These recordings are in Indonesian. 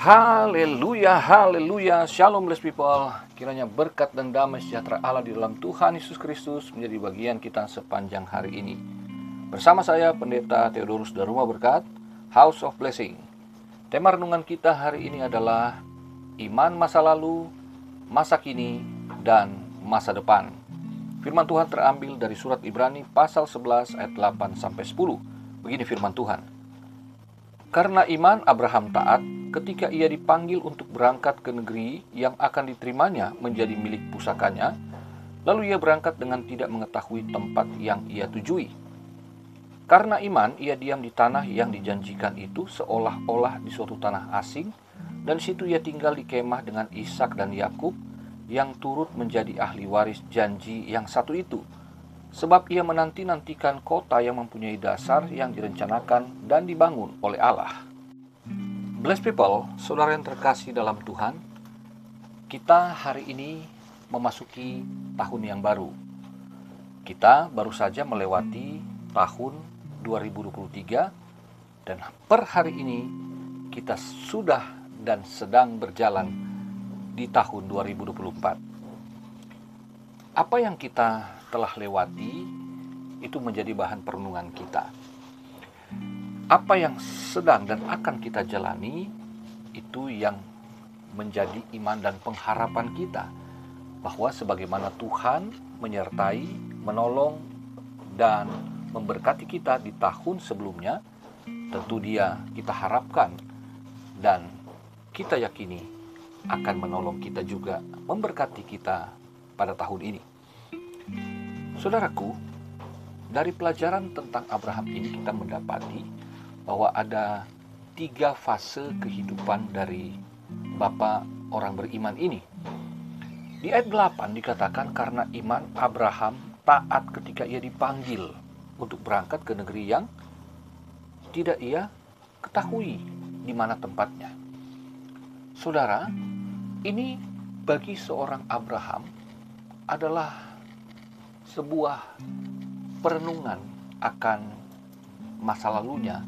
Haleluya, haleluya, shalom blessed people. Kiranya berkat dan damai sejahtera Allah di dalam Tuhan Yesus Kristus menjadi bagian kita sepanjang hari ini. Bersama saya Pendeta Theodorus Daruma Berkat, House of Blessing. Tema renungan kita hari ini adalah iman masa lalu, masa kini, dan masa depan. Firman Tuhan terambil dari surat Ibrani pasal 11 ayat 8 sampai 10. Begini firman Tuhan. Karena iman Abraham taat ketika ia dipanggil untuk berangkat ke negeri yang akan diterimanya menjadi milik pusakanya, lalu ia berangkat dengan tidak mengetahui tempat yang ia tujui. Karena iman, ia diam di tanah yang dijanjikan itu seolah-olah di suatu tanah asing, dan situ ia tinggal di kemah dengan Ishak dan Yakub yang turut menjadi ahli waris janji yang satu itu. Sebab ia menanti-nantikan kota yang mempunyai dasar yang direncanakan dan dibangun oleh Allah. Blessed people, saudara yang terkasih dalam Tuhan, kita hari ini memasuki tahun yang baru. Kita baru saja melewati tahun 2023 dan per hari ini kita sudah dan sedang berjalan di tahun 2024. Apa yang kita telah lewati itu menjadi bahan perenungan kita. Apa yang sedang dan akan kita jalani itu yang menjadi iman dan pengharapan kita bahwa sebagaimana Tuhan menyertai, menolong dan memberkati kita di tahun sebelumnya, tentu Dia kita harapkan dan kita yakini akan menolong kita juga, memberkati kita pada tahun ini. Saudaraku, dari pelajaran tentang Abraham ini kita mendapati bahwa ada tiga fase kehidupan dari Bapak orang beriman ini. Di ayat 8 dikatakan karena iman Abraham taat ketika ia dipanggil untuk berangkat ke negeri yang tidak ia ketahui di mana tempatnya. Saudara, ini bagi seorang Abraham adalah sebuah perenungan akan masa lalunya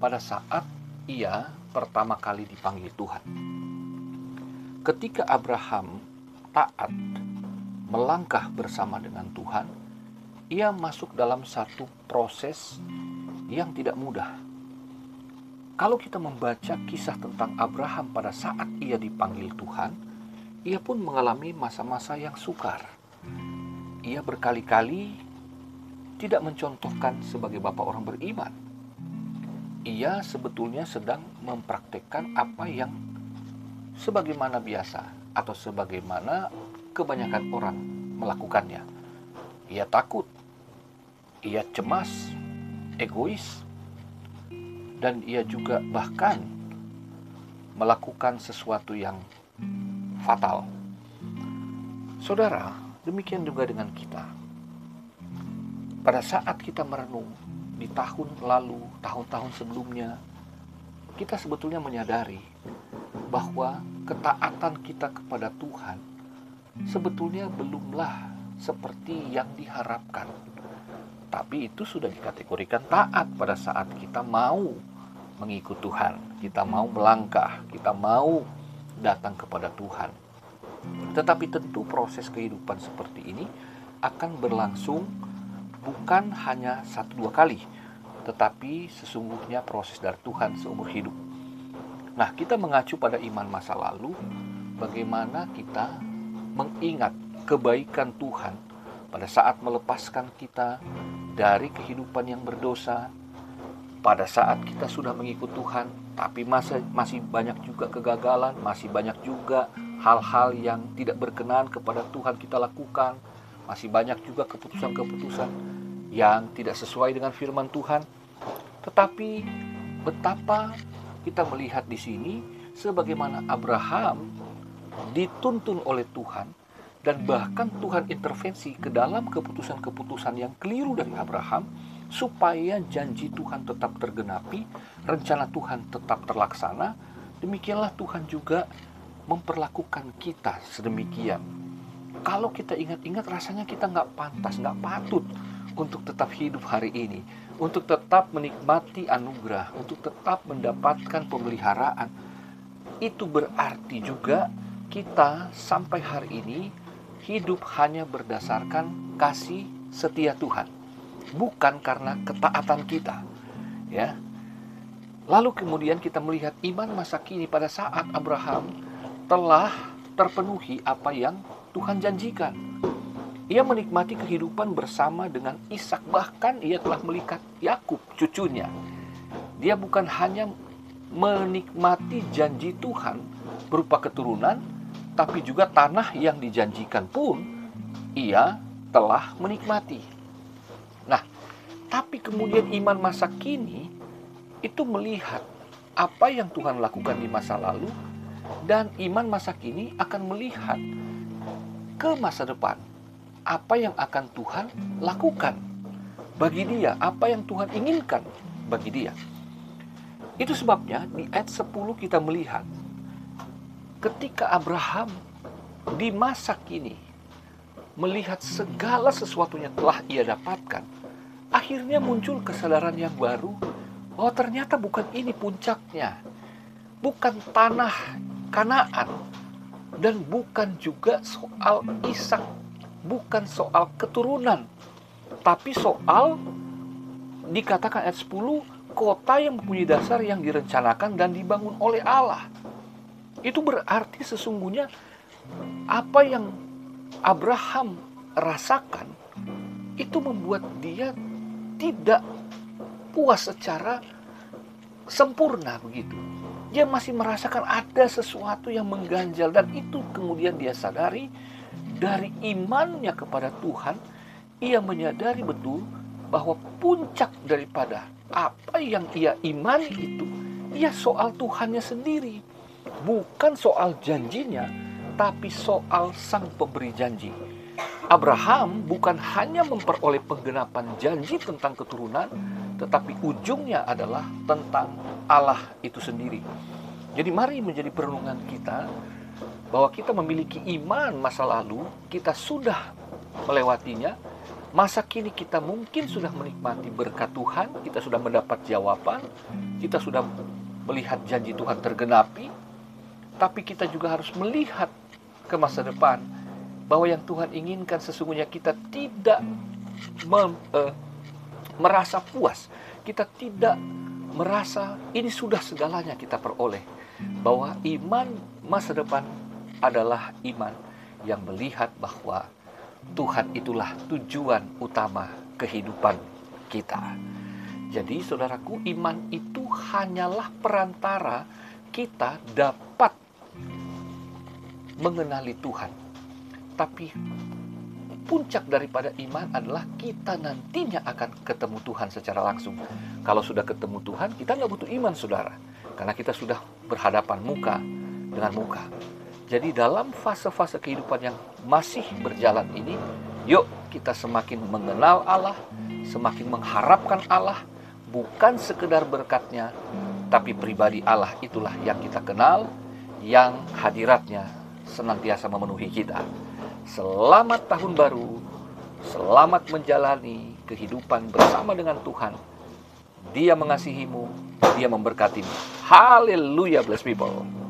pada saat ia pertama kali dipanggil Tuhan. Ketika Abraham taat melangkah bersama dengan Tuhan, ia masuk dalam satu proses yang tidak mudah. Kalau kita membaca kisah tentang Abraham pada saat ia dipanggil Tuhan, ia pun mengalami masa-masa yang sukar. Ia berkali-kali tidak mencontohkan sebagai bapak orang beriman. Ia sebetulnya sedang mempraktekkan apa yang sebagaimana biasa atau sebagaimana kebanyakan orang melakukannya. Ia takut, ia cemas, egois, dan ia juga bahkan melakukan sesuatu yang fatal. Saudara, demikian juga dengan kita. Pada saat kita merenung di tahun lalu, tahun-tahun sebelumnya, kita sebetulnya menyadari bahwa ketaatan kita kepada Tuhan sebetulnya belumlah seperti yang diharapkan. Tapi itu sudah dikategorikan taat pada saat kita mau mengikut Tuhan, kita mau melangkah, kita mau datang kepada Tuhan. Tetapi tentu proses kehidupan seperti ini akan berlangsung bukan hanya satu dua kali, tetapi sesungguhnya proses dari Tuhan seumur hidup. Nah, kita mengacu pada iman masa lalu, bagaimana kita mengingat kebaikan Tuhan pada saat melepaskan kita dari kehidupan yang berdosa, pada saat kita sudah mengikut Tuhan, tapi masih masih banyak juga kegagalan, masih banyak juga hal-hal yang tidak berkenan kepada Tuhan kita lakukan, masih banyak juga keputusan-keputusan yang tidak sesuai dengan firman Tuhan. Tetapi betapa kita melihat di sini sebagaimana Abraham dituntun oleh Tuhan dan bahkan Tuhan intervensi ke dalam keputusan-keputusan yang keliru dari Abraham supaya janji Tuhan tetap tergenapi, rencana Tuhan tetap terlaksana, demikianlah Tuhan juga memperlakukan kita sedemikian. Kalau kita ingat-ingat rasanya kita nggak pantas, nggak patut untuk tetap hidup hari ini, untuk tetap menikmati anugerah, untuk tetap mendapatkan pemeliharaan. itu berarti juga kita sampai hari ini hidup hanya berdasarkan kasih setia Tuhan, bukan karena ketaatan kita. Ya. Lalu kemudian kita melihat iman masa kini pada saat Abraham telah terpenuhi apa yang Tuhan janjikan. Ia menikmati kehidupan bersama dengan Ishak, bahkan ia telah melihat Yakub, cucunya. Dia bukan hanya menikmati janji Tuhan berupa keturunan, tapi juga tanah yang dijanjikan pun ia telah menikmati. Nah, tapi kemudian iman masa kini itu melihat apa yang Tuhan lakukan di masa lalu dan iman masa kini akan melihat ke masa depan apa yang akan Tuhan lakukan bagi dia, apa yang Tuhan inginkan bagi dia. Itu sebabnya di ayat 10 kita melihat ketika Abraham di masa kini melihat segala sesuatunya telah ia dapatkan, akhirnya muncul kesadaran yang baru bahwa ternyata bukan ini puncaknya. Bukan tanah Kanaan dan bukan juga soal Ishak bukan soal keturunan, tapi soal dikatakan ayat 10 kota yang mempunyai dasar yang direncanakan dan dibangun oleh Allah. Itu berarti sesungguhnya apa yang Abraham rasakan itu membuat dia tidak puas secara sempurna begitu. Dia masih merasakan ada sesuatu yang mengganjal dan itu kemudian dia sadari dari imannya kepada Tuhan, ia menyadari betul bahwa puncak daripada apa yang ia imani itu, ia soal Tuhannya sendiri. Bukan soal janjinya, tapi soal sang pemberi janji. Abraham bukan hanya memperoleh penggenapan janji tentang keturunan, tetapi ujungnya adalah tentang Allah itu sendiri. Jadi mari menjadi perenungan kita bahwa kita memiliki iman masa lalu, kita sudah melewatinya, masa kini kita mungkin sudah menikmati berkat Tuhan, kita sudah mendapat jawaban, kita sudah melihat janji Tuhan tergenapi, tapi kita juga harus melihat ke masa depan bahwa yang Tuhan inginkan sesungguhnya kita tidak mem, uh, merasa puas, kita tidak merasa ini sudah segalanya kita peroleh, bahwa iman masa depan adalah iman yang melihat bahwa Tuhan itulah tujuan utama kehidupan kita. Jadi, saudaraku, iman itu hanyalah perantara kita dapat mengenali Tuhan. Tapi puncak daripada iman adalah kita nantinya akan ketemu Tuhan secara langsung. Kalau sudah ketemu Tuhan, kita nggak butuh iman, saudara. Karena kita sudah berhadapan muka dengan muka. Jadi dalam fase-fase kehidupan yang masih berjalan ini, yuk kita semakin mengenal Allah, semakin mengharapkan Allah, bukan sekedar berkatnya, tapi pribadi Allah itulah yang kita kenal, yang hadiratnya senantiasa memenuhi kita. Selamat tahun baru, selamat menjalani kehidupan bersama dengan Tuhan. Dia mengasihimu, dia memberkatimu. Haleluya, bless people.